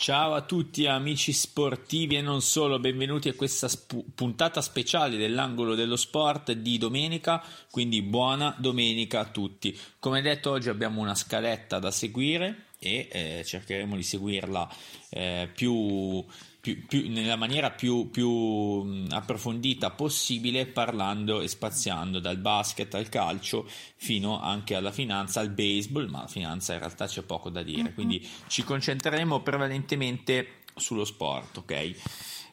Ciao a tutti amici sportivi e non solo, benvenuti a questa sp- puntata speciale dell'angolo dello sport di domenica, quindi buona domenica a tutti. Come detto oggi abbiamo una scaletta da seguire e eh, cercheremo di seguirla eh, più più, più, nella maniera più, più, approfondita possibile, parlando e spaziando dal basket al calcio fino anche alla finanza, al baseball, ma la finanza in realtà c'è poco da dire, mm-hmm. quindi ci concentreremo prevalentemente sullo sport, ok?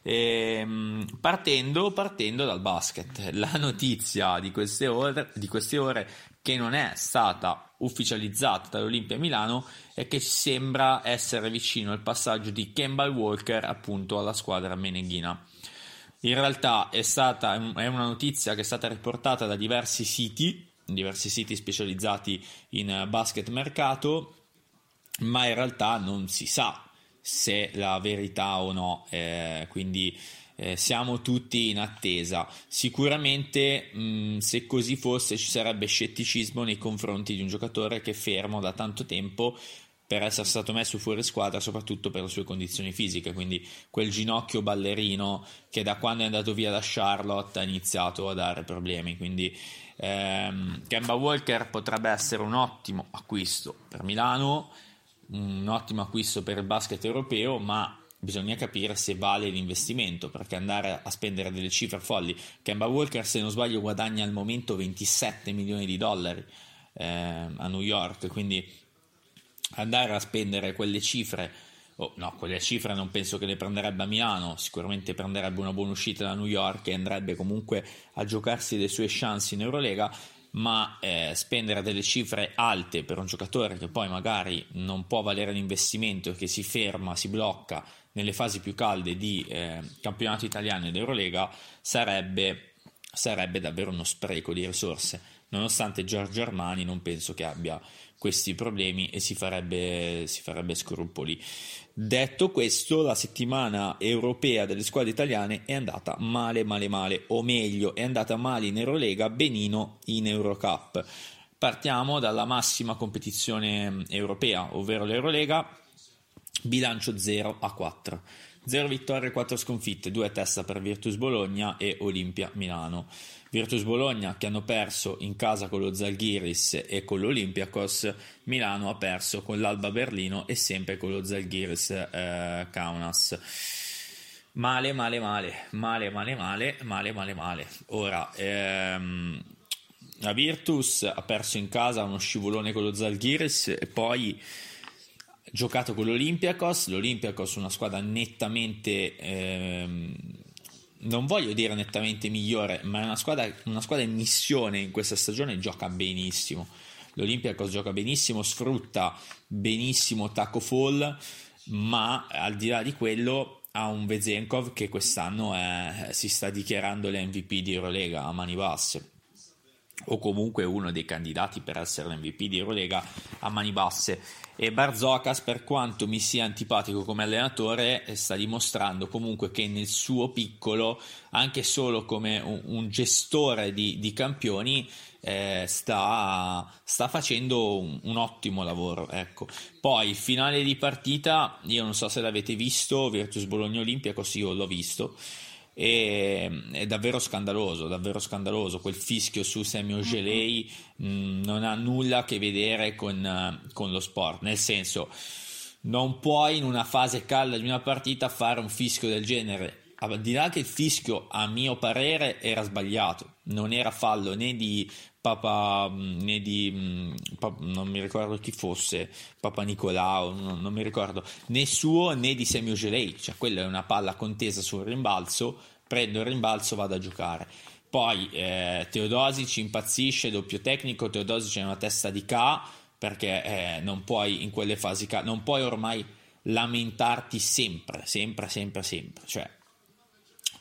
Ehm, partendo, partendo, dal basket, la notizia di queste, ore, di queste ore che non è stata ufficializzata dall'Olimpia Milano è che sembra essere vicino il passaggio di Kemball Walker appunto alla squadra meneghina. In realtà è, stata, è una notizia che è stata riportata da diversi siti, diversi siti specializzati in basket mercato, ma in realtà non si sa se la verità o no, eh, quindi eh, siamo tutti in attesa. Sicuramente mh, mm, se così fosse ci sarebbe scetticismo nei confronti di un giocatore che è fermo da tanto tempo per essere stato messo fuori squadra soprattutto per le sue condizioni fisiche, quindi quel ginocchio ballerino che da quando è andato via da Charlotte ha iniziato a dare problemi, quindi ehm, Kemba Walker potrebbe essere un ottimo acquisto per Milano un ottimo acquisto per il basket europeo, ma bisogna capire se vale l'investimento perché andare a spendere delle cifre folli. Kemba Walker, se non sbaglio, guadagna al momento 27 milioni di dollari eh, a New York, quindi andare a spendere quelle cifre. Oh, no, quelle cifre non penso che le prenderebbe a Milano, sicuramente prenderebbe una buona uscita da New York e andrebbe comunque a giocarsi le sue chance in Eurolega ma eh, spendere delle cifre alte per un giocatore che poi magari non può valere l'investimento e che si ferma, si blocca nelle fasi più calde di eh, campionato italiano ed Eurolega sarebbe, sarebbe davvero uno spreco di risorse. Nonostante Giorgio Armani non penso che abbia questi problemi e si farebbe, si farebbe scrupoli. Detto questo, la settimana europea delle squadre italiane è andata male, male, male, o meglio, è andata male in Eurolega, benino in Eurocup. Partiamo dalla massima competizione europea, ovvero l'Eurolega, bilancio 0 a 4. 0 vittorie, 4 sconfitte, 2 a testa per Virtus Bologna e Olimpia Milano. Virtus Bologna che hanno perso in casa con lo Zalgiris e con l'Olympiakos, Milano ha perso con l'Alba Berlino e sempre con lo Zalgiris eh, Kaunas. Male, male, male, male, male, male, male, male, male. Ora, ehm, la Virtus ha perso in casa uno scivolone con lo Zalgiris e poi giocato con l'Olympiakos, l'Olympiakos una squadra nettamente, ehm, non voglio dire nettamente migliore, ma è una squadra, una squadra in missione in questa stagione gioca benissimo. L'Olympiakos gioca benissimo, sfrutta benissimo Taco Fall, ma al di là di quello ha un Vezenkov che quest'anno è, si sta dichiarando l'MVP di Eurolega a mani basse o comunque uno dei candidati per essere l'MVP di Eurolega a mani basse e Barzokas per quanto mi sia antipatico come allenatore sta dimostrando comunque che nel suo piccolo anche solo come un, un gestore di, di campioni eh, sta, sta, facendo un, un, ottimo lavoro ecco. poi finale di partita io non so se l'avete visto Virtus Bologna Olimpia così io l'ho visto e, è davvero scandaloso, davvero scandaloso. Quel fischio su Semi Ogelei mh, mm, non ha nulla a che vedere con, con lo sport, nel senso non puoi in una fase calda di una partita fare un fischio del genere. Al di là che il fischio, a mio parere, era sbagliato, non era fallo né di Papa, mm, né di mm, Papa, non mi ricordo chi fosse, Papa Nicolao, non, non mi ricordo, né suo né di Semio Gelei, cioè quella è una palla contesa sul rimbalzo, prendo il rimbalzo, vado a giocare. Poi eh, Teodosic impazzisce, doppio tecnico, Teodosic è una testa di K perché eh, non puoi in quelle fasi K, non puoi ormai lamentarti sempre, sempre, sempre, sempre, cioè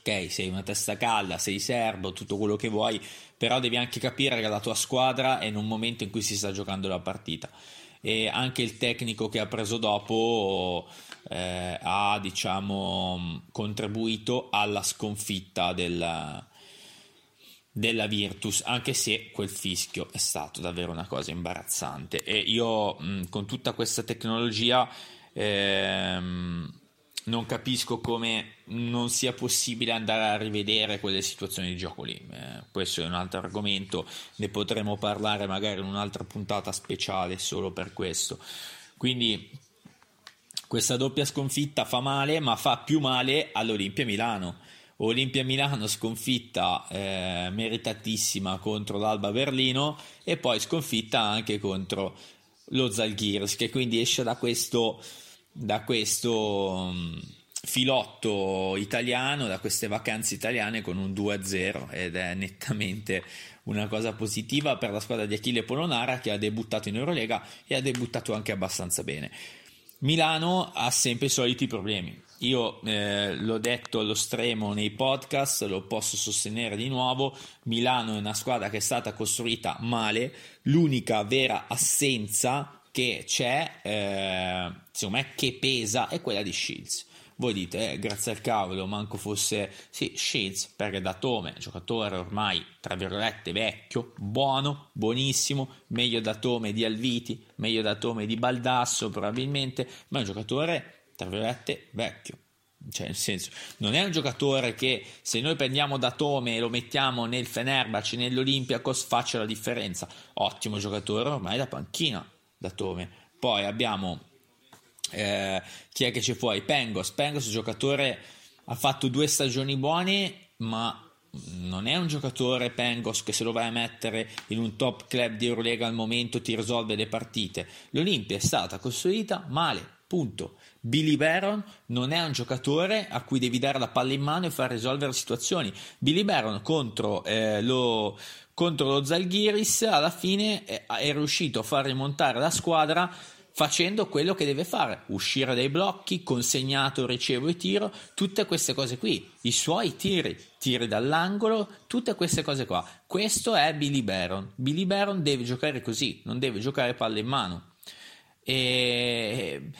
ok, sei una testa calda, sei serbo, tutto quello che vuoi, però devi anche capire che la tua squadra è in un momento in cui si sta giocando la partita e anche il tecnico che ha preso dopo eh, ha diciamo contribuito alla sconfitta della, della Virtus anche se quel fischio è stato davvero una cosa imbarazzante e io mh, con tutta questa tecnologia ehm, non capisco come non sia possibile andare a rivedere quelle situazioni di gioco lì. Eh, questo è un altro argomento, ne potremo parlare magari in un'altra puntata speciale solo per questo. Quindi questa doppia sconfitta fa male, ma fa più male all'Olimpia Milano. Olimpia Milano sconfitta eh, meritatissima contro l'Alba Berlino e poi sconfitta anche contro lo Zalgiris che quindi esce da questo, da questo um, filotto italiano, da queste vacanze italiane con un 2-0 ed è nettamente una cosa positiva per la squadra di Achille Polonara che ha debuttato in Eurolega e ha debuttato anche abbastanza bene. Milano ha sempre i soliti problemi. Io eh, l'ho detto allo stremo nei podcast, lo posso sostenere di nuovo. Milano è una squadra che è stata costruita male. L'unica vera assenza che c'è, eh, secondo me, che pesa è quella di Shields. Voi dite, eh, grazie al cavolo, manco fosse sì, Shields, perché da Tome, giocatore ormai tra virgolette vecchio, buono, buonissimo, meglio da Tome di Alviti, meglio da Tome di Baldasso probabilmente, ma è un giocatore tra virgolette vecchio. Cioè, nel senso, non è un giocatore che se noi prendiamo da Tome e lo mettiamo nel Fenerbahce, nell'Olympiacos, faccia la differenza. Ottimo giocatore ormai da panchina da Tome. Poi abbiamo eh, chi è che c'è fuori? Pengos. Pengos, giocatore, ha fatto due stagioni buone, ma non è un giocatore Pengos che se lo vai a mettere in un top club di Eurolega al momento ti risolve le partite. L'Olimpia è stata costruita male, punto. Billy Baron non è un giocatore a cui devi dare la palla in mano e far risolvere situazioni. Billy Baron contro eh, lo contro lo Zalgiris alla fine è, è riuscito a far rimontare la squadra facendo quello che deve fare, uscire dai blocchi, consegnato, ricevo e tiro, tutte queste cose qui, i suoi tiri, tiri dall'angolo, tutte queste cose qua. Questo è Billy Baron. Billy Baron deve giocare così, non deve giocare palle in mano. E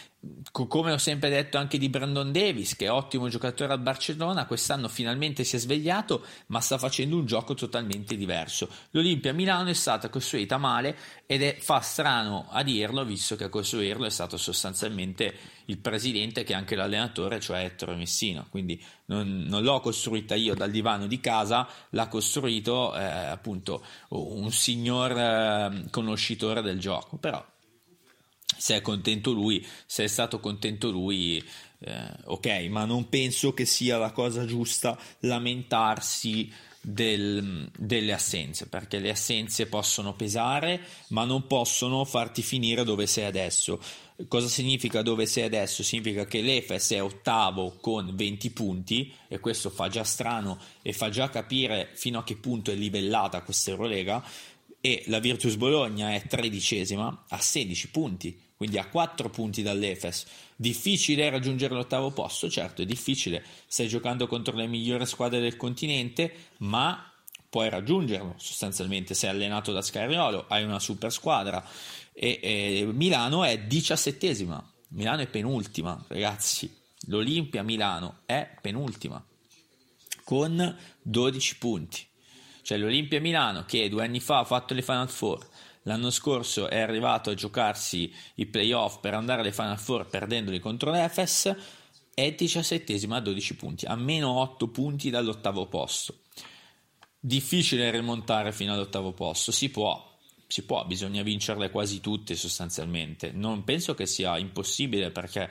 come ho sempre detto anche di Brandon Davis, che è ottimo giocatore al Barcellona, quest'anno finalmente si è svegliato, ma sta facendo un gioco totalmente diverso. L'Olimpia Milano è stata costruita male ed è, fa strano a dirlo, visto che a costruirlo è stato sostanzialmente il presidente che è anche l'allenatore, cioè Ettore Messina. Quindi non, non l'ho costruita io dal divano di casa, l'ha costruito eh, appunto un signor eh, conoscitore del gioco. Però se è contento lui, se è stato contento lui, eh, ok, ma non penso che sia la cosa giusta lamentarsi del, delle assenze, perché le assenze possono pesare, ma non possono farti finire dove sei adesso. Cosa significa dove sei adesso? Significa che l'Efes è ottavo con 20 punti e questo fa già strano e fa già capire fino a che punto è livellata questa Eurolega e la Virtus Bologna è tredicesima a 16 punti, quindi a 4 punti dall'Efes. Difficile raggiungere l'ottavo posto, certo è difficile, stai giocando contro le migliori squadre del continente, ma puoi raggiungerlo. Sostanzialmente, sei allenato da Scariolo, hai una super squadra. E, e Milano è diciassettesima, Milano è penultima, ragazzi, l'Olimpia Milano è penultima con 12 punti. Cioè l'Olimpia Milano che due anni fa ha fatto le Final Four, l'anno scorso è arrivato a giocarsi i playoff per andare alle Final Four perdendoli contro l'Efes, è 17 a 12 punti, a meno 8 punti dall'ottavo posto. Difficile rimontare fino all'ottavo posto, si può, si può, bisogna vincerle quasi tutte sostanzialmente. Non penso che sia impossibile perché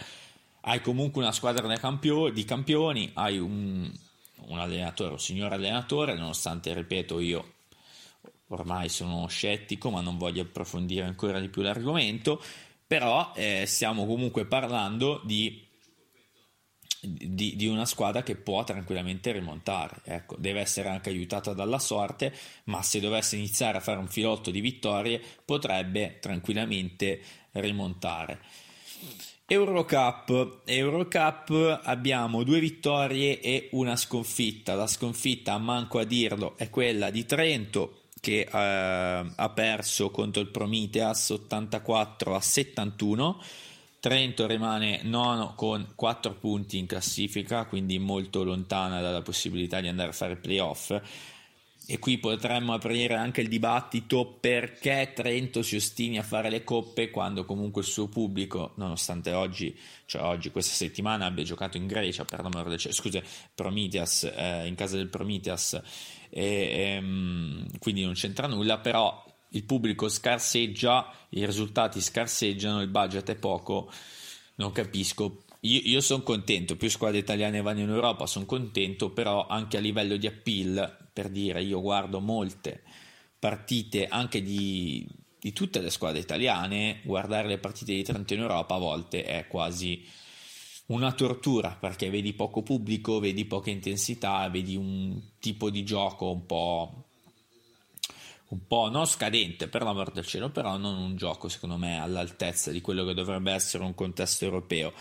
hai comunque una squadra di campioni, hai un, un allenatore, un signor allenatore, nonostante, ripeto, io ormai sono scettico, ma non voglio approfondire ancora di più l'argomento, però eh, stiamo comunque parlando di, di, di, una squadra che può tranquillamente rimontare, ecco, deve essere anche aiutata dalla sorte, ma se dovesse iniziare a fare un filotto di vittorie potrebbe tranquillamente rimontare. Eurocup. Eurocup abbiamo due vittorie e una sconfitta. La sconfitta, manco a dirlo, è quella di Trento che eh, ha perso contro il Prometheus 84 a 71. Trento rimane nono con 4 punti in classifica, quindi molto lontana dalla possibilità di andare a fare playoff. E qui potremmo aprire anche il dibattito perché Trento si ostini a fare le coppe quando comunque il suo pubblico, nonostante oggi, cioè oggi, questa settimana, abbia giocato in Grecia, per del cielo, scusa, Prometheus, eh, in casa del Prometheus, e, ehm, quindi non c'entra nulla, però il pubblico scarseggia, i risultati scarseggiano, il budget è poco, non capisco. Io, io sono contento, più squadre italiane vanno in Europa, sono contento, però anche a livello di appeal per dire io guardo molte partite anche di, di tutte le squadre italiane, guardare le partite di Trento in Europa a volte è quasi una tortura perché vedi poco pubblico, vedi poca intensità, vedi un tipo di gioco un po' un po' non scadente per l'amor del cielo, però non un gioco secondo me all'altezza di quello che dovrebbe essere un contesto europeo.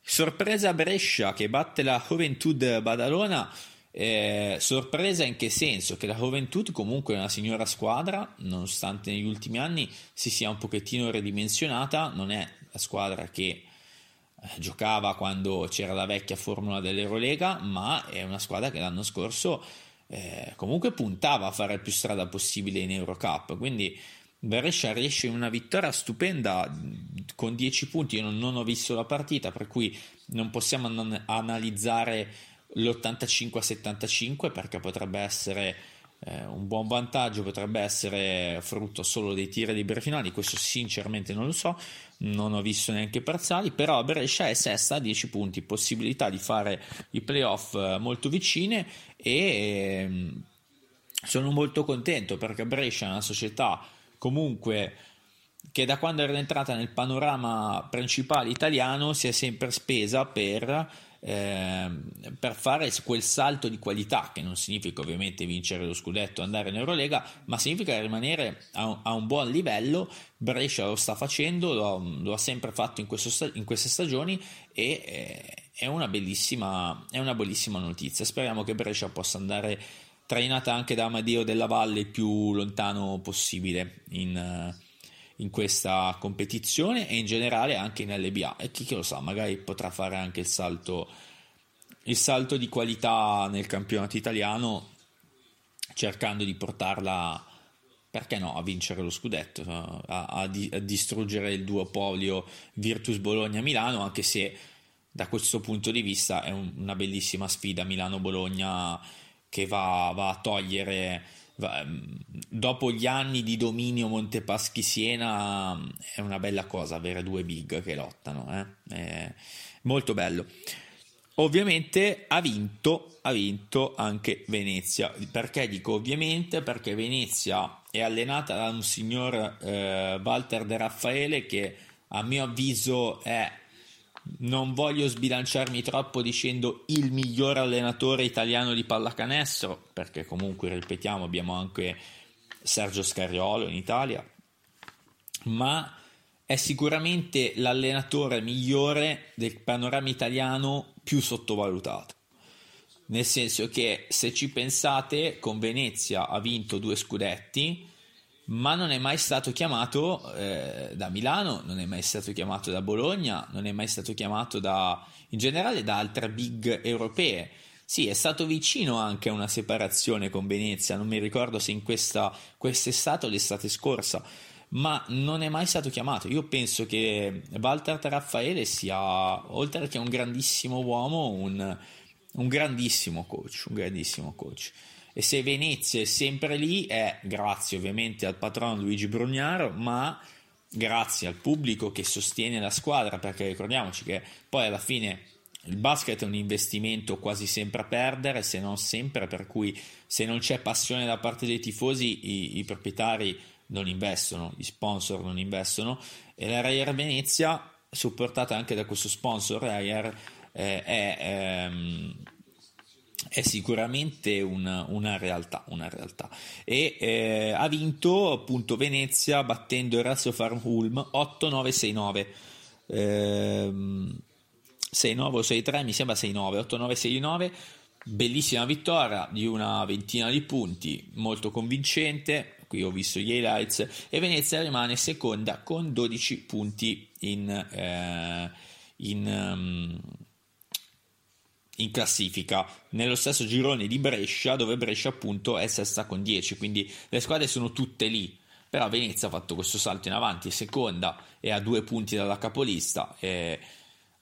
Sorpresa Brescia che batte la Juventud Badalona eh, sorpresa in che senso? Che la Juventud comunque è una signora squadra, nonostante negli ultimi anni si sia un pochettino ridimensionata, non è la squadra che eh, giocava quando c'era la vecchia formula dell'Eurolega, ma è una squadra che l'anno scorso eh, comunque puntava a fare più strada possibile in Eurocup, quindi Brescia riesce in una vittoria stupenda con 10 punti, io non, non ho visto la partita, per cui non possiamo an- analizzare l'85 a 75 perché potrebbe essere eh, un buon vantaggio, potrebbe essere frutto solo dei tiri liberi finali, questo sinceramente non lo so, non ho visto neanche i parziali, però Brescia è sesta a 10 punti, possibilità di fare i playoff eh, molto vicine e eh, sono molto contento perché Brescia è una società comunque che da quando era entrata nel panorama principale italiano si è sempre spesa per eh, per fare quel salto di qualità, che non significa ovviamente vincere lo scudetto, andare in Eurolega, ma significa rimanere a, a un buon livello. Brescia lo sta facendo, lo, lo ha sempre fatto in, questo, in, queste stagioni e eh, è, una bellissima, è una bellissima notizia. Speriamo che Brescia possa andare trainata anche da Amadeo della Valle il più lontano possibile in, in questa competizione e in generale anche in LBA e chi, chi lo sa magari potrà fare anche il salto, il salto di qualità nel campionato italiano cercando di portarla perché no, a vincere lo scudetto, a, a, di, a distruggere il duopolio Virtus Bologna-Milano, anche se da questo punto di vista è un, una bellissima sfida Milano-Bologna che va, va a togliere dopo gli anni di dominio Montepaschi-Siena è una bella cosa avere due big che lottano, eh? molto bello. Ovviamente ha vinto, ha vinto anche Venezia. Perché dico ovviamente? Perché Venezia è allenata da un signor eh, Walter De Raffaele che a mio avviso è non voglio sbilanciarmi troppo dicendo il miglior allenatore italiano di pallacanestro, perché comunque, ripetiamo, abbiamo anche Sergio Scariolo in Italia, ma è sicuramente l'allenatore migliore del panorama italiano più sottovalutato. Nel senso che se ci pensate, con Venezia ha vinto due scudetti, ma non è mai stato chiamato eh, da Milano, non è mai stato chiamato da Bologna, non è mai stato chiamato da, in generale da altre big europee. Sì, è stato vicino anche a una separazione con Venezia, non mi ricordo se in questa quest'estate o l'estate scorsa, ma non è mai stato chiamato. Io penso che Walter Raffaele sia, oltre che un grandissimo uomo, un, un grandissimo coach, un grandissimo coach e se Venezia è sempre lì è grazie ovviamente al patrono Luigi Brugnaro, ma grazie al pubblico che sostiene la squadra, perché ricordiamoci che poi alla fine il basket è un investimento quasi sempre a perdere, se non sempre, per cui se non c'è passione da parte dei tifosi i, i proprietari non investono, gli sponsor non investono. E la Rayer Venezia, supportata anche da questo sponsor Rayer, eh, è... Ehm, è sicuramente una, una, realtà, una realtà. E eh, ha vinto appunto Venezia battendo il Razio Farm Ulm 8-9-6-9. Ehm, 6-9 o 6-3, mi sembra 6-9, 8-9-6-9. Bellissima vittoria di una ventina di punti, molto convincente. Qui ho visto gli highlights. E Venezia rimane seconda con 12 punti in, eh, in um, in classifica. Nello stesso girone di Brescia dove Brescia appunto è sesta con 10 quindi le squadre sono tutte lì. Però Venezia ha fatto questo salto in avanti seconda e a due punti dalla capolista e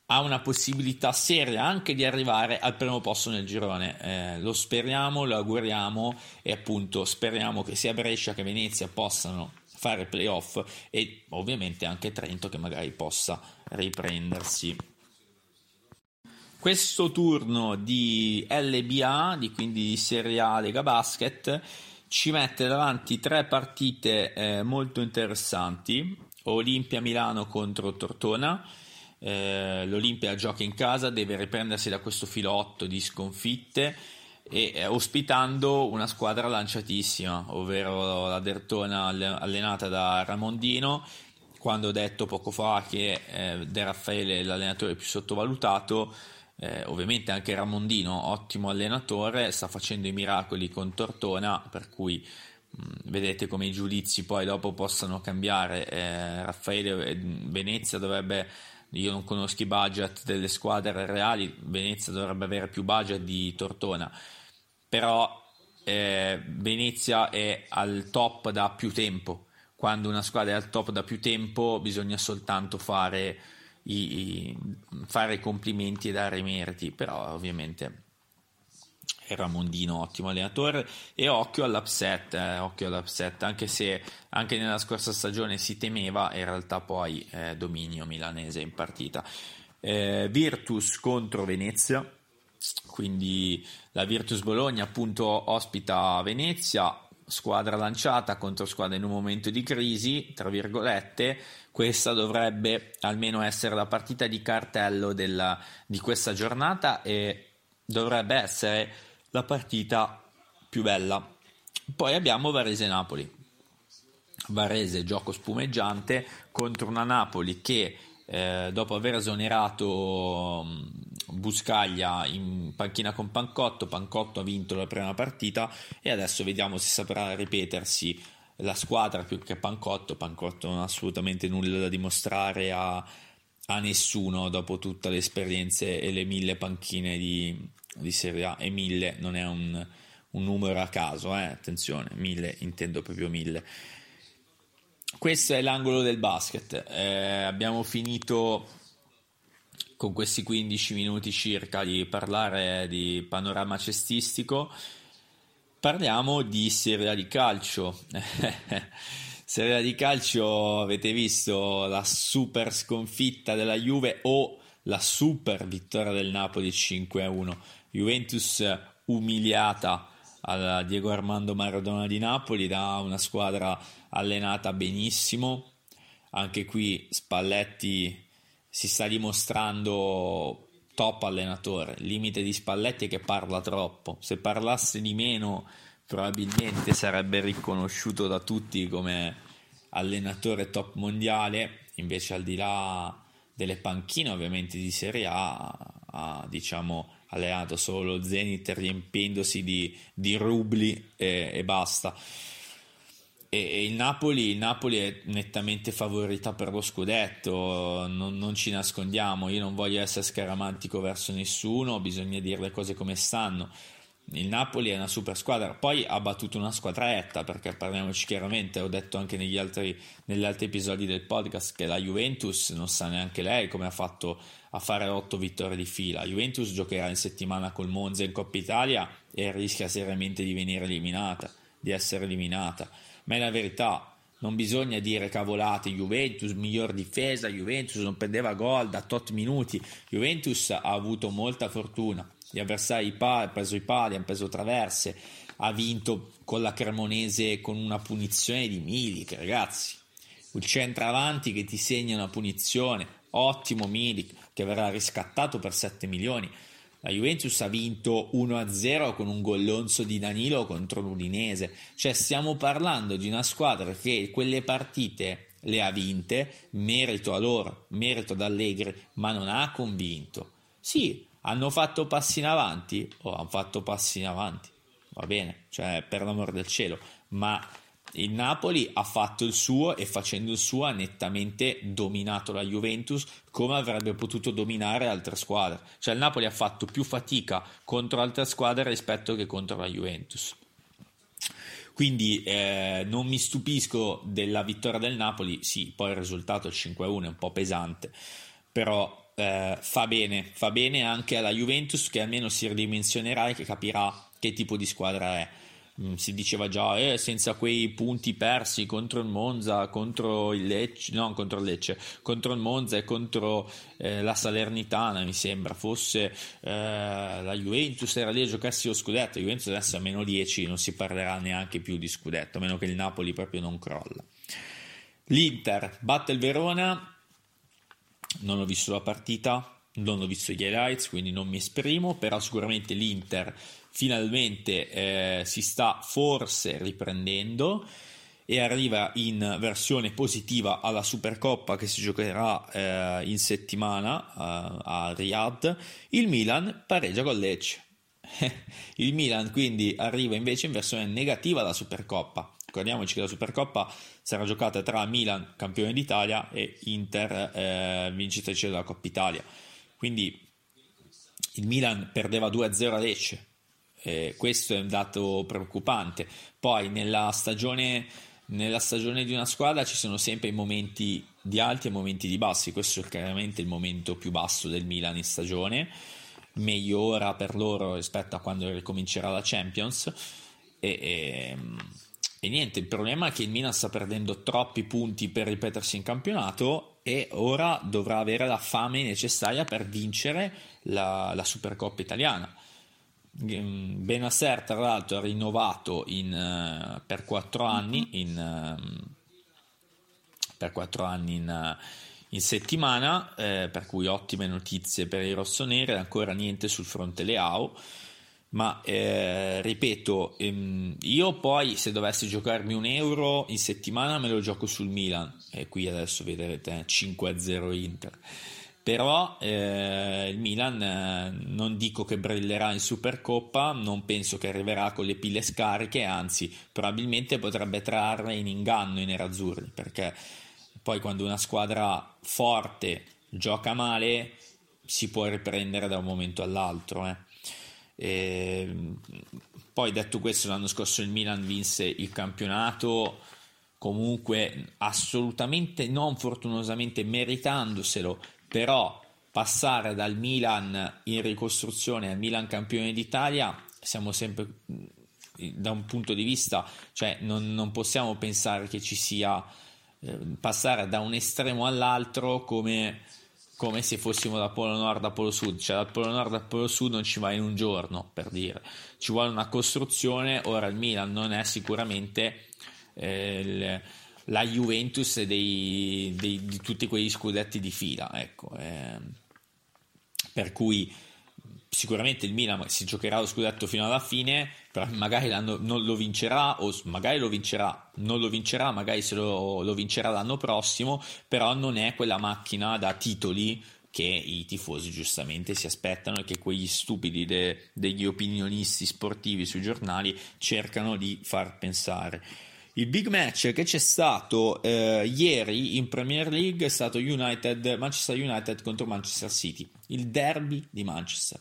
ha una possibilità seria anche di arrivare al primo posto nel girone. Eh, lo speriamo, lo auguriamo e appunto speriamo che sia Brescia che Venezia possano fare playoff e ovviamente anche Trento che magari possa riprendersi questo turno di LBA, di quindi di Serie A Lega Basket, ci mette davanti tre partite eh, molto interessanti. Olimpia Milano contro Tortona. Eh, L'Olimpia gioca in casa, deve riprendersi da questo filotto di sconfitte e eh, ospitando una squadra lanciatissima, ovvero la Dertona allenata da Ramondino. Quando ho detto poco fa che eh, De Raffaele è l'allenatore più sottovalutato, eh, ovviamente anche Ramondino, ottimo allenatore, sta facendo i miracoli con Tortona, per cui mh, mm, vedete come i giudizi poi dopo possano cambiare. Eh, Raffaele eh, Venezia dovrebbe, io non conosco i budget delle squadre reali, Venezia dovrebbe avere più budget di Tortona, però eh, Venezia è al top da più tempo. Quando una squadra è al top da più tempo bisogna soltanto fare i, fare i complimenti e dare meriti, però ovviamente era Mondino ottimo allenatore. E occhio all'upset, eh, occhio all'upset anche se anche nella scorsa stagione si temeva in realtà poi eh, dominio milanese in partita. Eh, Virtus contro Venezia quindi la Virtus Bologna appunto ospita Venezia squadra lanciata contro squadra in un momento di crisi tra virgolette questa dovrebbe almeno essere la partita di cartello della, di questa giornata e dovrebbe essere la partita più bella. Poi abbiamo Varese-Napoli. Varese gioco spumeggiante contro una Napoli che eh, dopo aver esonerato mm, Buscaglia in panchina con Pancotto, Pancotto ha vinto la prima partita e adesso vediamo se saprà ripetersi la squadra più che Pancotto. Pancotto non ha assolutamente nulla da dimostrare a, a nessuno dopo tutte le esperienze e le mille panchine di, di Serie A. E mille non è un, un numero a caso, eh? attenzione, mille intendo proprio mille. Questo è l'angolo del basket. Eh, abbiamo finito con questi 15 minuti circa di parlare di panorama cestistico. Parliamo di Serie A di calcio. Serie A di calcio, avete visto la super sconfitta della Juve o la super vittoria del Napoli 5-1. Juventus umiliata al Diego Armando Maradona di Napoli da una squadra allenata benissimo. Anche qui Spalletti si sta dimostrando top allenatore. Limite di Spalletti che parla troppo. Se parlasse di meno, probabilmente sarebbe riconosciuto da tutti come allenatore top mondiale. Invece, al di là delle panchine, ovviamente di Serie A, ha diciamo allenato solo lo Zenit riempiendosi di, di rubli e, e basta e, il, Napoli, il, Napoli, è nettamente favorita per lo scudetto, non, non, ci nascondiamo, io non voglio essere scaramantico verso nessuno, bisogna dire le cose come stanno. Il Napoli è una super squadra, poi ha battuto una squadretta, perché parliamoci chiaramente, ho detto anche negli altri, negli altri episodi del podcast che la Juventus non sa neanche lei come ha fatto a fare otto vittorie di fila. Juventus giocherà in settimana col Monza in Coppa Italia e rischia seriamente di venire eliminata, di essere eliminata ma è la verità. Non bisogna dire cavolate, Juventus miglior difesa, Juventus non prendeva gol da tot minuti, Juventus ha avuto molta fortuna, gli avversari hanno preso i pali, hanno preso traverse, ha vinto con la Cremonese con una punizione di Milik, ragazzi. Il centravanti che ti segna una punizione, ottimo Milik che verrà riscattato per 7 milioni. La Juventus ha vinto 1-0 con un gollonzo di Danilo contro l'Udinese. Cioè stiamo parlando di una squadra che quelle partite le ha vinte, merito a loro, merito ad Allegri, ma non ha convinto. Sì, hanno fatto passi in avanti, o oh, hanno fatto passi in avanti, va bene, cioè per l'amor del cielo, ma Il Napoli ha fatto il suo e facendo il suo ha nettamente dominato la Juventus come avrebbe potuto dominare altre squadre. Cioè il Napoli ha fatto più fatica contro altre squadre rispetto che contro la Juventus. Quindi eh, non mi stupisco della vittoria del Napoli, sì, poi il risultato 5-1 è un po' pesante, però eh, fa bene, fa bene anche alla Juventus che almeno si ridimensionerà e che capirà che tipo di squadra è si diceva già eh, senza quei punti persi contro il Monza, contro il Lecce, no, contro il Lecce, contro il Monza e contro eh, la Salernitana, mi sembra fosse eh, la Juventus era lì a giocarsi lo scudetto. La Juventus adesso a meno 10, non si parlerà neanche più di scudetto, a meno che il Napoli proprio non crolla. L'Inter batte il Verona, non ho visto la partita, non ho visto gli highlights, quindi non mi esprimo, però sicuramente l'Inter finalmente eh, si sta forse riprendendo e arriva in versione positiva alla Supercoppa che si giocherà eh, in settimana eh, a Riyadh. Il Milan pareggia con Lecce. Il Milan quindi arriva invece in versione negativa alla Supercoppa. Ricordiamoci che la Supercoppa sarà giocata tra Milan, campione d'Italia, e Inter, eh, vincitrice della Coppa Italia. Quindi il Milan perdeva 2-0 a Lecce, eh, questo è un dato preoccupante. Poi nella stagione, nella stagione di una squadra ci sono sempre i momenti di alti e momenti di bassi. Questo è chiaramente il momento più basso del Milan in stagione. Meglio ora per loro rispetto a quando ricomincerà la Champions. E, e, e niente, il problema è che il Milan sta perdendo troppi punti per ripetersi in campionato e ora dovrà avere la fame necessaria per vincere la, la Supercoppa italiana Ehm, Benasser tra l'altro ha rinnovato in, uh, per 4 anni in, uh, per 4 anni in, uh, in settimana eh, per cui ottime notizie per i rossoneri ancora niente sul fronte Leao ma eh, ripeto ehm, io poi se dovessi giocarmi un euro in settimana me lo gioco sul Milan e qui adesso vedrete 5-0 Inter però eh, il Milan eh, non dico che brillerà in Supercoppa, non penso che arriverà con le pile scariche, anzi probabilmente potrebbe trarre in inganno i nerazzurri, perché poi quando una squadra forte gioca male si può riprendere da un momento all'altro. Eh. E, poi detto questo, l'anno scorso il Milan vinse il campionato comunque assolutamente non fortunosamente meritandoselo però passare dal Milan in ricostruzione al Milan campione d'Italia siamo sempre da un punto di vista cioè non, non possiamo pensare che ci sia eh, passare da un estremo all'altro come, come se fossimo da Polo Nord a Polo Sud. Cioè dal Polo Nord al Polo Sud non ci va in un giorno per dire. Ci vuole una costruzione. Ora il Milan non è sicuramente eh, il, la Juventus dei, dei, di tutti quegli scudetti di fila. Ecco, eh, per cui sicuramente il Milan si giocherà lo scudetto fino alla fine, però magari non lo vincerà o magari lo vincerà, non lo vincerà, magari se lo, lo vincerà l'anno prossimo, però non è quella macchina da titoli che i tifosi giustamente si aspettano e che quegli stupidi de, degli opinionisti sportivi sui giornali cercano di far pensare. Il big match che c'è stato eh, ieri in Premier League è stato United, Manchester United contro Manchester City, il derby di Manchester.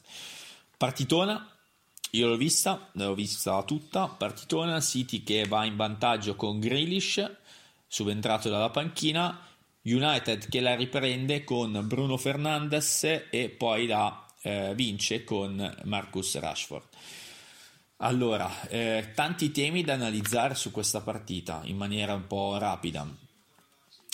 Partitona, io l'ho vista, l'ho vista tutta, partitona, City che va in vantaggio con Grealish, subentrato dalla panchina, United che la riprende con Bruno Fernandes e poi la eh, vince con Marcus Rashford. Allora, eh, tanti temi da analizzare su questa partita in maniera un po' rapida.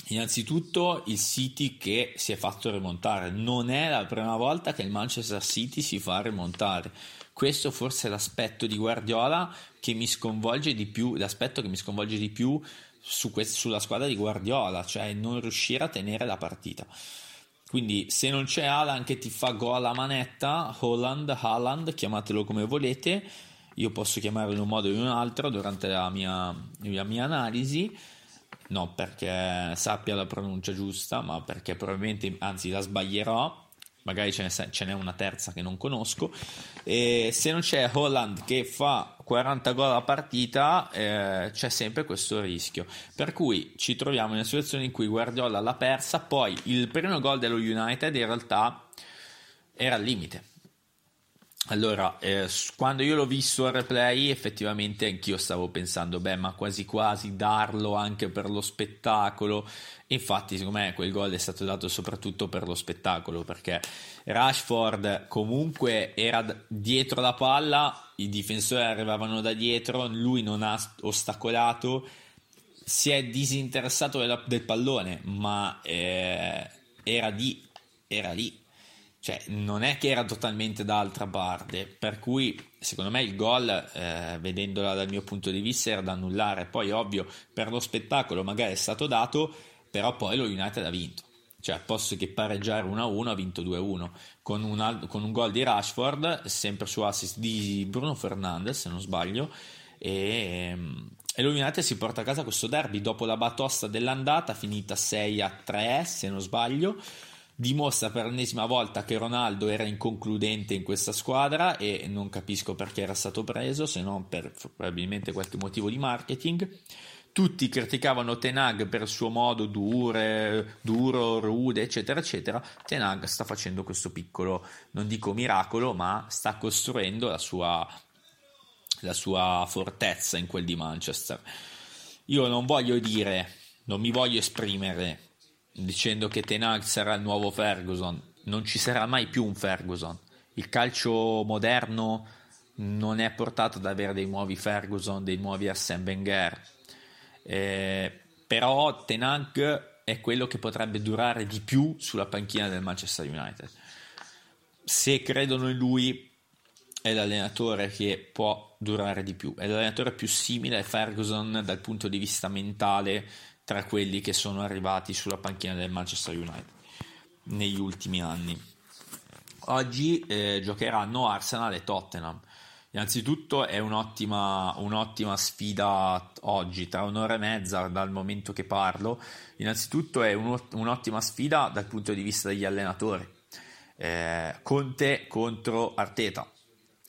Innanzitutto il City che si è fatto rimontare. Non è la prima volta che il Manchester City si fa rimontare. Questo forse è l'aspetto di Guardiola che mi sconvolge di più, l'aspetto che mi sconvolge di più su quest- sulla squadra di Guardiola, cioè non riuscire a tenere la partita. Quindi se non c'è Alan che ti fa gol alla manetta, Holland, Haaland, chiamatelo come volete, io posso chiamarlo in un modo o in un altro durante la mia, la mia analisi, non perché sappia la pronuncia giusta, ma perché probabilmente, anzi la sbaglierò, magari ce n'è, ce n'è una terza che non conosco, e se non c'è Holland che fa 40 gol a partita eh, c'è sempre questo rischio. Per cui ci troviamo in una situazione in cui Guardiola l'ha persa, poi il primo gol dello United in realtà era al limite. Allora, eh, quando io l'ho visto al replay, effettivamente anch'io stavo pensando, beh, ma quasi quasi darlo anche per lo spettacolo. Infatti, secondo me quel gol è stato dato soprattutto per lo spettacolo, perché Rashford comunque era dietro la palla, i difensori arrivavano da dietro, lui non ha ostacolato, si è disinteressato del, del pallone, ma eh, era, di, era lì cioè non è che era totalmente dall'altra parte, per cui secondo me il gol, eh, vedendola dal mio punto di vista, era da annullare. Poi, ovvio, per lo spettacolo magari è stato dato, però poi lo United ha vinto. Cioè, posso che pareggiare 1-1, ha vinto 2-1 con, una, con un gol di Rashford, sempre su assist di Bruno Fernandes, se non sbaglio. E, e lo United si porta a casa questo derby dopo la batosta dell'andata, finita 6-3, se non sbaglio dimostra per l'ennesima volta che Ronaldo era inconcludente in questa squadra e non capisco perché era stato preso, se non per probabilmente qualche motivo di marketing. Tutti criticavano Tenag per il suo modo dure, duro, rude, eccetera, eccetera. Tenag sta facendo questo piccolo, non dico miracolo, ma sta costruendo la sua, la sua fortezza in quel di Manchester. Io non voglio dire, non mi voglio esprimere dicendo che Tenag sarà il nuovo Ferguson. Non ci sarà mai più un Ferguson. Il calcio moderno non è portato ad avere dei nuovi Ferguson, dei nuovi Arsene Wenger. Eh, però Tenag è quello che potrebbe durare di più sulla panchina del Manchester United. Se credono in lui, è l'allenatore che può durare di più. È l'allenatore più simile a Ferguson dal punto di vista mentale tra quelli che sono arrivati sulla panchina del Manchester United negli ultimi anni. Oggi eh, giocheranno Arsenal e Tottenham. Innanzitutto è un'ottima, un'ottima, sfida oggi, tra un'ora e mezza dal momento che parlo. Innanzitutto è un'ottima sfida dal punto di vista degli allenatori. Eh, Conte contro Arteta,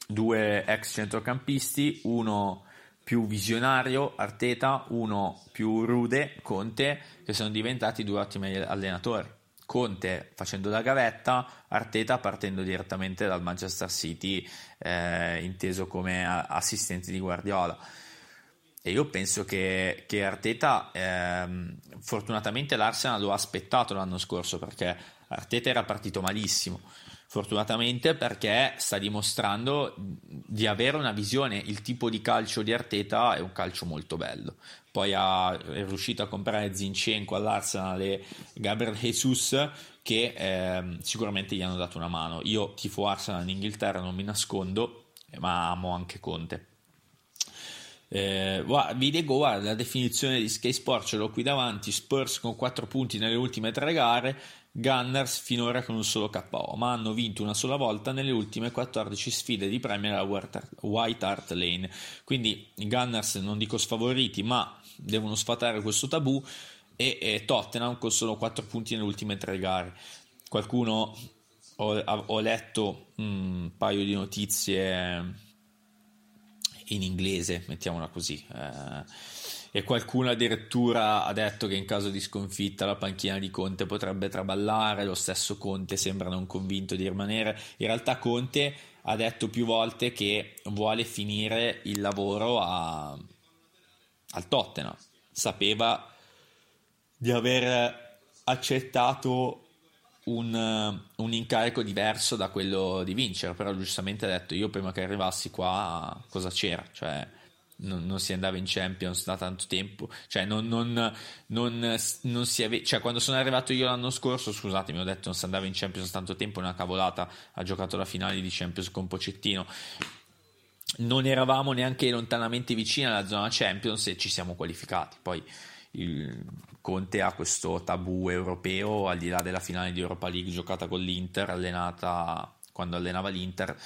due ex centrocampisti, uno più visionario Arteta, uno più rude Conte, che sono diventati due ottimi allenatori. Conte facendo da gavetta, Arteta partendo direttamente dal Manchester City, eh, inteso come assistente di Guardiola. E io penso che, che Arteta, eh, fortunatamente l'Arsenal lo ha aspettato l'anno scorso perché Arteta era partito malissimo fortunatamente perché sta dimostrando di avere una visione, il tipo di calcio di Arteta è un calcio molto bello. Poi ha, è riuscito a comprare Zinchenko all'Arsenal e Gabriel Jesus che eh, sicuramente gli hanno dato una mano. Io tifo Arsenal in Inghilterra, non mi nascondo, ma amo anche Conte. Eh, vi leggo guarda, la definizione di Sky Sport, ce l'ho qui davanti, Spurs con 4 punti nelle ultime 3 gare, Gunners finora con un solo KO, ma hanno vinto una sola volta nelle ultime 14 sfide di Premier a White Hart Lane. Quindi i Gunners non dico sfavoriti, ma devono sfatare questo tabù e, e Tottenham con solo 4 punti nelle ultime 3 gare. Qualcuno ho, ho letto un paio di notizie in inglese, mettiamola così. Eh, e qualcuno addirittura ha detto che in caso di sconfitta la panchina di Conte potrebbe traballare, lo stesso Conte sembra non convinto di rimanere. In realtà Conte ha detto più volte che vuole finire il lavoro a, al Tottenham. Sapeva di aver accettato un, un, incarico diverso da quello di vincere, però giustamente ha detto io prima che arrivassi qua cosa c'era, cioè non, non, si andava in Champions da tanto tempo, cioè, non, non, non si ave- cioè quando sono arrivato io l'anno scorso, scusatemi, ho detto non si andava in Champions da tanto tempo, una cavolata, ha giocato la finale di Champions con Pocettino. Non eravamo neanche lontanamente vicini alla zona Champions e ci siamo qualificati. Poi il Conte ha questo tabù europeo al di là della finale di Europa League giocata con l'Inter, allenata quando allenava l'Inter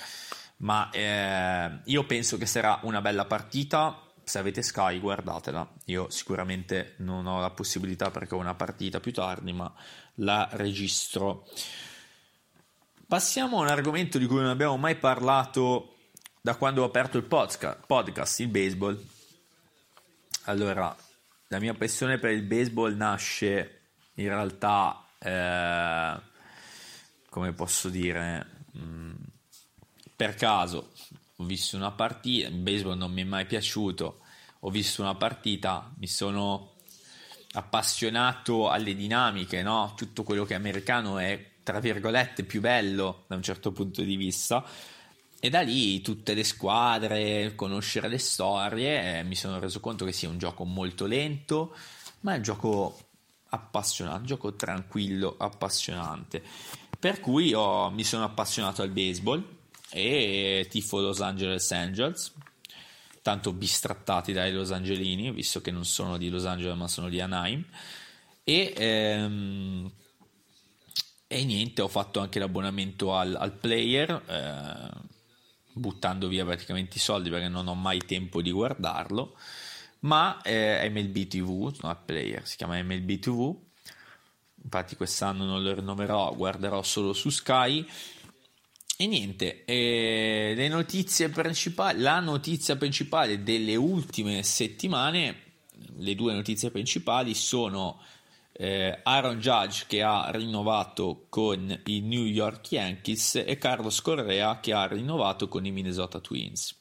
ma eh, io penso che sarà una bella partita. Se avete Sky, guardatela. Io sicuramente non ho la possibilità perché ho una partita più tardi, ma la registro. Passiamo a un argomento di cui non abbiamo mai parlato da quando ho aperto il podcast, il baseball, allora la mia passione per il baseball nasce in realtà, eh, come posso dire, mh, mm, per caso. Ho visto una partita, il baseball non mi è mai piaciuto, ho visto una partita, mi sono appassionato alle dinamiche, no? tutto quello che è americano è tra virgolette più bello da un certo punto di vista e da lì tutte le squadre, conoscere le storie, eh, mi sono reso conto che sia un gioco molto lento, ma è un gioco appassionante, un gioco tranquillo, appassionante. Per cui ho, mi sono appassionato al baseball e tifo Los Angeles Angels, tanto bistrattati dai Los Angelini, visto che non sono di Los Angeles ma sono di Anaheim. E, ehm, e niente, ho fatto anche l'abbonamento al, al player. Eh, buttando via praticamente i soldi perché non ho mai tempo di guardarlo, ma eh, MLB TV, no, player, si chiama MLB TV, infatti quest'anno non lo rinnoverò, guarderò solo su Sky. E niente, eh, le notizie principali, la notizia principale delle ultime settimane, le due notizie principali sono eh, Aaron Judge che ha rinnovato con i New York Yankees e Carlos Correa che ha rinnovato con i Minnesota Twins.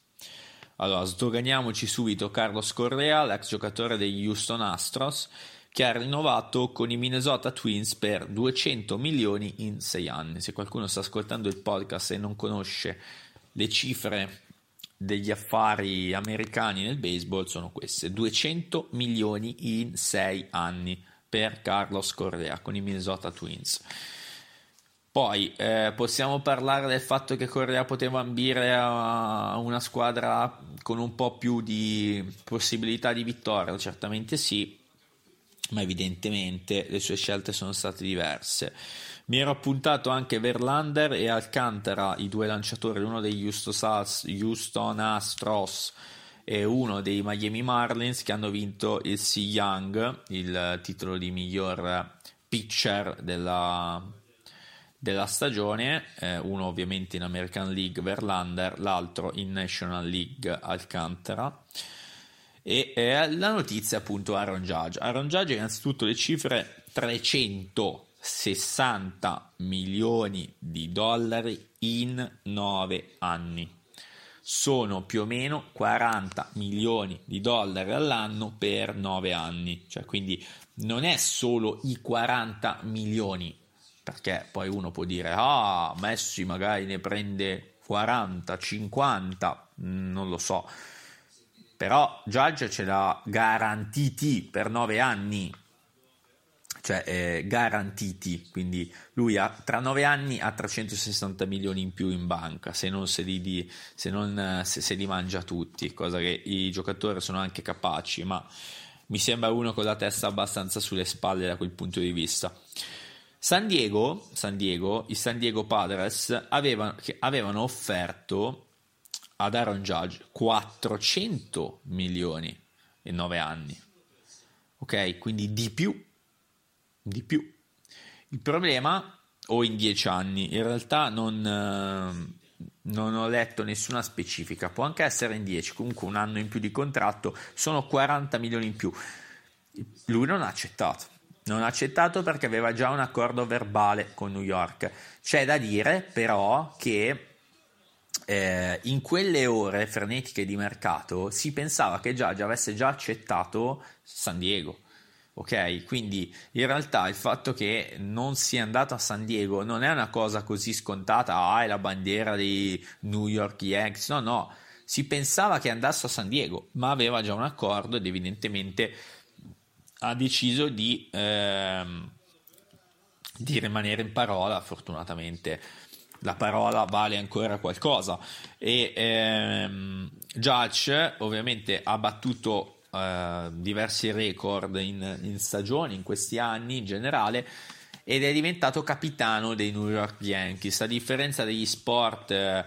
Allora, sdoganiamoci subito Carlos Correa, l'ex giocatore degli Houston Astros, che ha rinnovato con i Minnesota Twins per 200 milioni in 6 anni. Se qualcuno sta ascoltando il podcast e non conosce le cifre degli affari americani nel baseball, sono queste: 200 milioni in 6 anni per Carlos Correa con i Minnesota Twins. Poi eh, possiamo parlare del fatto che Correa poteva ambire a una squadra con un po' più di possibilità di vittoria, certamente sì, ma evidentemente le sue scelte sono state diverse. Mi ero appuntato anche Verlander e Alcantara, i due lanciatori, uno degli Houston Astros è uno dei Miami Marlins che hanno vinto il Cy Young, il titolo di miglior pitcher della, della stagione, eh, uno ovviamente in American League Verlander, l'altro in National League Alcantara. E eh, la notizia appunto Aaron Judge. Aaron Judge innanzitutto le cifre 360 milioni di dollari in 9 anni. Sono più o meno 40 milioni di dollari all'anno per 9 anni, cioè quindi non è solo i 40 milioni, perché poi uno può dire ah Messi magari ne prende 40, 50, non lo so, però Judge ce l'ha garantiti per 9 anni, cioè eh, garantiti, quindi lui ha, tra nove anni ha 360 milioni in più in banca se non se li, di, se non, se, se li mangia tutti, cosa che i giocatori sono anche capaci, ma mi sembra uno con la testa abbastanza sulle spalle da quel punto di vista. San Diego, San Diego i San Diego Padres avevano, avevano offerto ad Aaron Judge 400 milioni in nove anni, ok? Quindi di più di più. Il problema, o in dieci anni, in realtà non, eh, non ho letto nessuna specifica, può anche essere in dieci, comunque un anno in più di contratto, sono 40 milioni in più. Lui non ha accettato. Non ha accettato perché aveva già un accordo verbale con New York. C'è da dire però che eh, in quelle ore frenetiche di mercato si pensava che Giorgia avesse già accettato San Diego ok? Quindi in realtà il fatto che non sia andato a San Diego non è una cosa così scontata, ah, è la bandiera dei New York Yankees, no, no, si pensava che andasse a San Diego, ma aveva già un accordo ed evidentemente ha deciso di, ehm, di rimanere in parola, fortunatamente la parola vale ancora qualcosa e ehm, Judge ovviamente ha battuto uh, diversi record in, in stagioni, in questi anni in generale, ed è diventato capitano dei New York Yankees. A differenza degli sport, eh,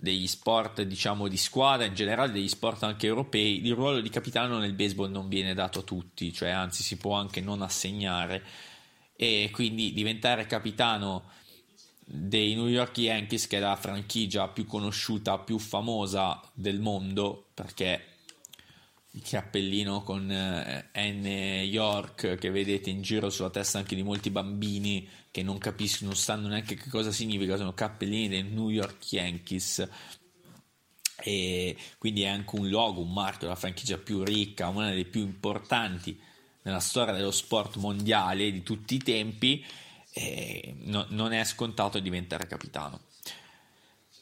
degli sport diciamo di squadra, in generale degli sport anche europei, il ruolo di capitano nel baseball non viene dato a tutti, cioè anzi si può anche non assegnare. E quindi diventare capitano dei New York Yankees, che è la franchigia più conosciuta, più famosa del mondo, perché il cappellino con eh, N York che vedete in giro sulla testa anche di molti bambini che non capiscono, non sanno neanche che cosa significa, sono cappellini dei New York Yankees. E quindi è anche un logo, un marchio, la franchigia più ricca, una delle più importanti nella storia dello sport mondiale di tutti i tempi, no, non è scontato diventare capitano.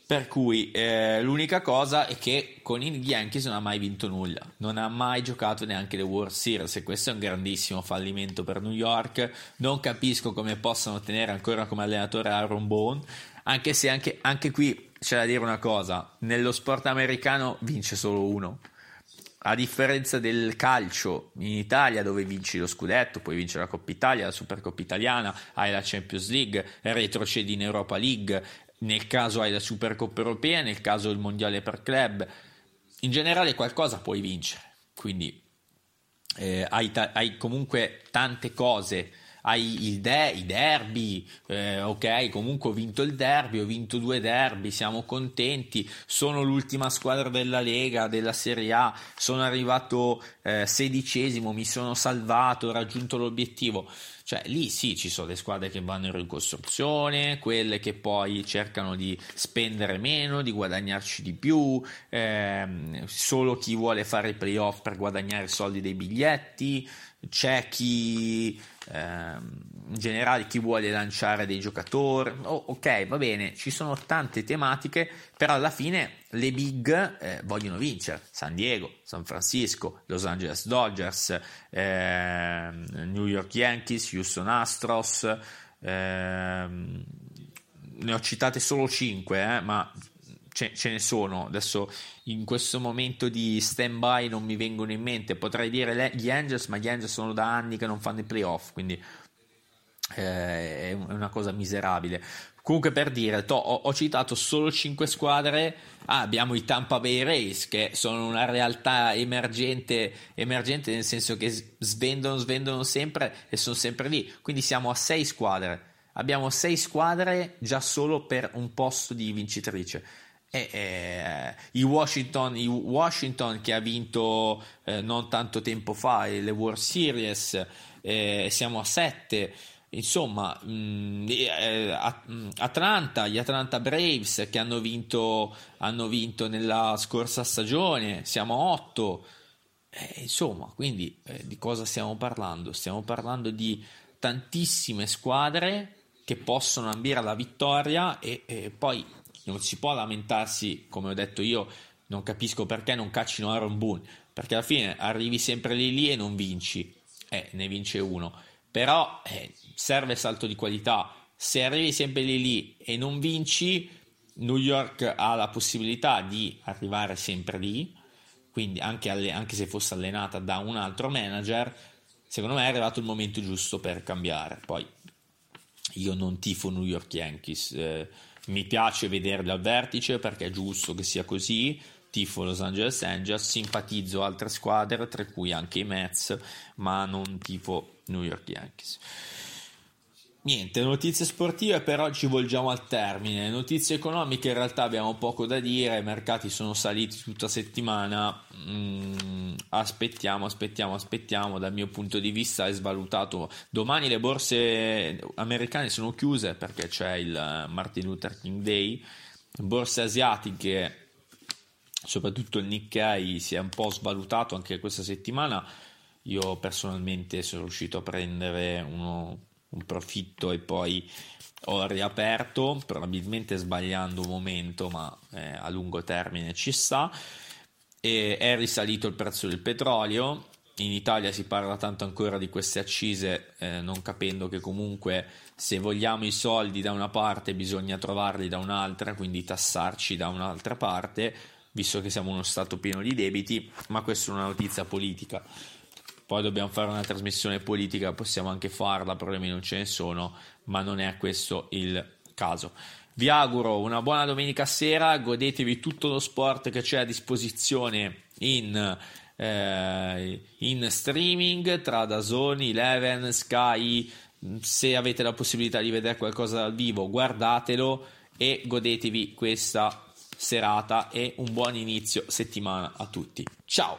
Per cui eh, l'unica cosa è che con i Yankees non ha mai vinto nulla, non ha mai giocato neanche le World Series e questo è un grandissimo fallimento per New York. Non capisco come possano tenere ancora come allenatore Aaron Bone, anche se anche, anche qui c'è da dire una cosa, nello sport americano vince solo uno. A differenza del calcio in Italia dove vinci lo scudetto, poi vince la Coppa Italia, la Supercoppa Italiana, hai la Champions League, retrocedi in Europa League, nel caso hai la Supercoppa europea, nel caso il mondiale per club, in generale qualcosa puoi vincere, quindi eh, hai, ta- hai, comunque tante cose. Hai de- i derby, eh, ok, comunque ho vinto il derby, ho vinto due derby, siamo contenti, sono l'ultima squadra della Lega, della Serie A, sono arrivato eh, sedicesimo, mi sono salvato, ho raggiunto l'obiettivo. Cioè lì sì, ci sono le squadre che vanno in ricostruzione, quelle che poi cercano di spendere meno, di guadagnarci di più, ehm, solo chi vuole fare i playoff per guadagnare soldi dei biglietti, c'è chi ehm, in generale chi vuole lanciare dei giocatori, oh, ok va bene, ci sono tante tematiche, però alla fine le big eh, vogliono vincere, San Diego, San Francisco, Los Angeles Dodgers, eh, New York Yankees, Houston Astros, eh, ne ho citate solo 5, eh, ma ce, ce, ne sono. Adesso in questo momento di stand by non mi vengono in mente. Potrei dire le, gli Angels, ma gli Angels sono da anni che non fanno i playoff, quindi eh, è una cosa miserabile. Comunque per dire, to, ho, ho, citato solo 5 squadre, ah, abbiamo i Tampa Bay Rays che sono una realtà emergente, emergente nel senso che svendono, svendono sempre e sono sempre lì, quindi siamo a 6 squadre, abbiamo 6 squadre già solo per un posto di vincitrice. E, eh, il, Washington, il Washington che ha vinto eh, non tanto tempo fa le World Series, eh, siamo a 7 insomma, mh, mm, eh, mm, Atlanta, gli Atlanta Braves che hanno vinto, hanno vinto nella scorsa stagione, siamo a 8. Eh, insomma, quindi eh, di cosa stiamo parlando? Stiamo parlando di tantissime squadre che possono ambire alla vittoria e, e poi non si può lamentarsi, come ho detto io, non capisco perché non caccino Aaron Boone, perché alla fine arrivi sempre lì lì e non vinci, eh, ne vince uno però eh, serve salto di qualità. Se arrivi sempre lì lì e non vinci, New York ha la possibilità di arrivare sempre lì, quindi anche, alle, anche se fosse allenata da un altro manager, secondo me è arrivato il momento giusto per cambiare. Poi io non tifo New York Yankees, eh, mi piace vederli al vertice perché è giusto che sia così, tifo Los Angeles Angels, simpatizzo altre squadre, tra cui anche i Mets, ma non tifo New York Yankees. Niente, notizie sportive per oggi volgiamo al termine. Notizie economiche in realtà abbiamo poco da dire, i mercati sono saliti tutta settimana. Mm, aspettiamo, aspettiamo, aspettiamo. Dal mio punto di vista è svalutato. Domani le borse americane sono chiuse perché c'è il Martin Luther King Day. Borse asiatiche soprattutto il Nikkei si è un po' svalutato anche questa settimana. Io personalmente sono riuscito a prendere uno, un profitto e poi ho riaperto, probabilmente sbagliando un momento, ma eh, a lungo termine ci sta. E è risalito il prezzo del petrolio. In Italia si parla tanto ancora di queste accise, eh, non capendo che comunque se vogliamo i soldi da una parte bisogna trovarli da un'altra, quindi tassarci da un'altra parte visto che siamo uno Stato pieno di debiti, ma questa è una notizia politica. Poi dobbiamo fare una trasmissione politica, possiamo anche farla, problemi non ce ne sono, ma non è questo il caso. Vi auguro una buona domenica sera, godetevi tutto lo sport che c'è a disposizione in, eh, in streaming tra Dazoni, Eleven, Sky, Se avete la possibilità di vedere qualcosa dal vivo, guardatelo e godetevi questa serata e un buon inizio settimana a tutti. Ciao!